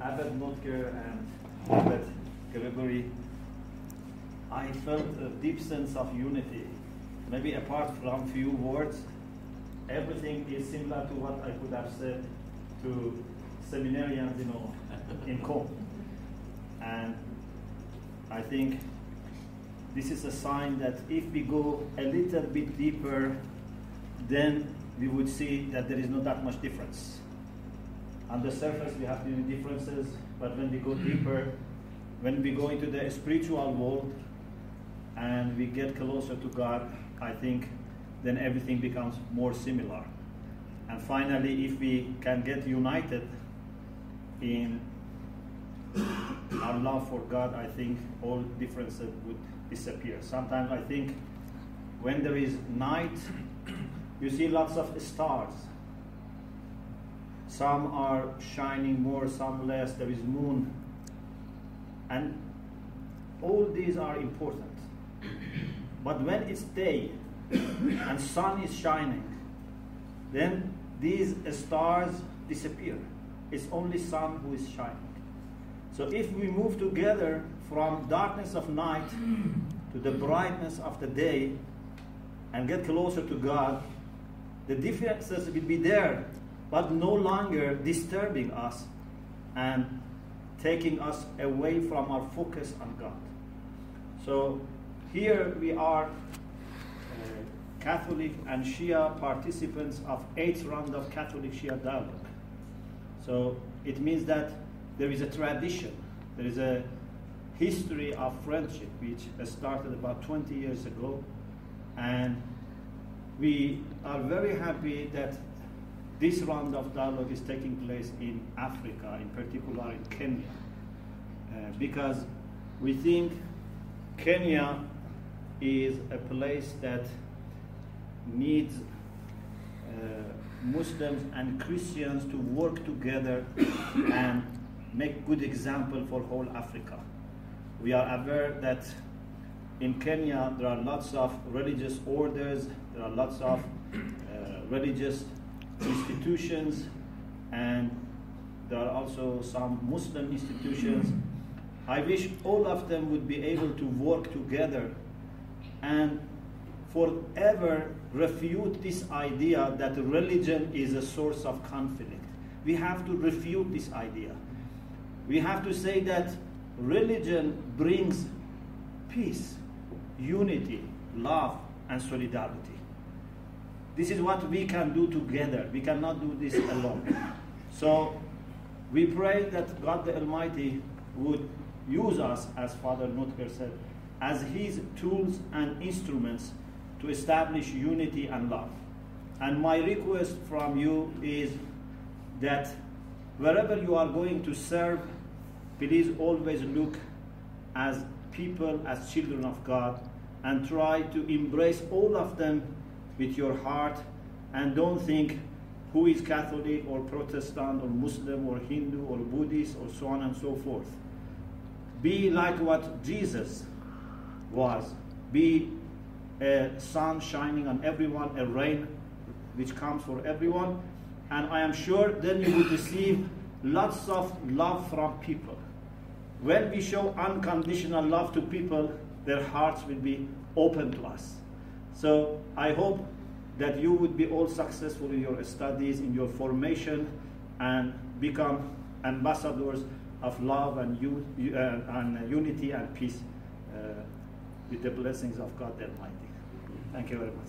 Abbot Notker and Abbot Gregory, I felt a deep sense of unity. Maybe apart from few words, everything is similar to what I could have said to seminarians, you know, in Qom. And I think this is a sign that if we go a little bit deeper, then we would see that there is not that much difference. On the surface, we have many differences, but when we go mm-hmm. deeper, when we go into the spiritual world and we get closer to God, I think then everything becomes more similar. And finally, if we can get united in our love for God, I think all differences would disappear. Sometimes I think when there is night, you see lots of stars. Some are shining more, some less. There is moon. And all these are important. But when it's day and sun is shining, then these stars disappear. It's only sun who is shining. So if we move together from darkness of night to the brightness of the day and get closer to God, the differences will be there, but no longer disturbing us and taking us away from our focus on God. So here we are uh, Catholic and Shia participants of eighth round of Catholic Shia dialogue. So it means that there is a tradition, there is a history of friendship which started about 20 years ago, and we are very happy that this round of dialogue is taking place in Africa, in particular in Kenya, uh, because we think Kenya is a place that needs uh, Muslims and Christians to work together and make good example for whole Africa. We are aware that in Kenya there are lots of religious orders, there are lots of uh, religious institutions, and there are also some Muslim institutions. I wish all of them would be able to work together and forever refute this idea that religion is a source of conflict. We have to refute this idea. We have to say that religion brings peace, unity, love, and solidarity. This is what we can do together. We cannot do this alone. So we pray that God the Almighty would use us, as Father Notker said, as His tools and instruments to establish unity and love. And my request from you is that wherever you are going to serve, please always look as people, as children of God, and try to embrace all of them with your heart and don't think who is Catholic or Protestant or Muslim or Hindu or Buddhist or so on and so forth. Be like what Jesus was. Be a sun shining on everyone, a rain which comes for everyone. And I am sure then you will receive lots of love from people. When we show unconditional love to people, their hearts will be open to us. So I hope that you would be all successful in your studies, in your formation, and become ambassadors of love and, uh, and unity and peace uh, with the blessings of God Almighty. Thank you very much.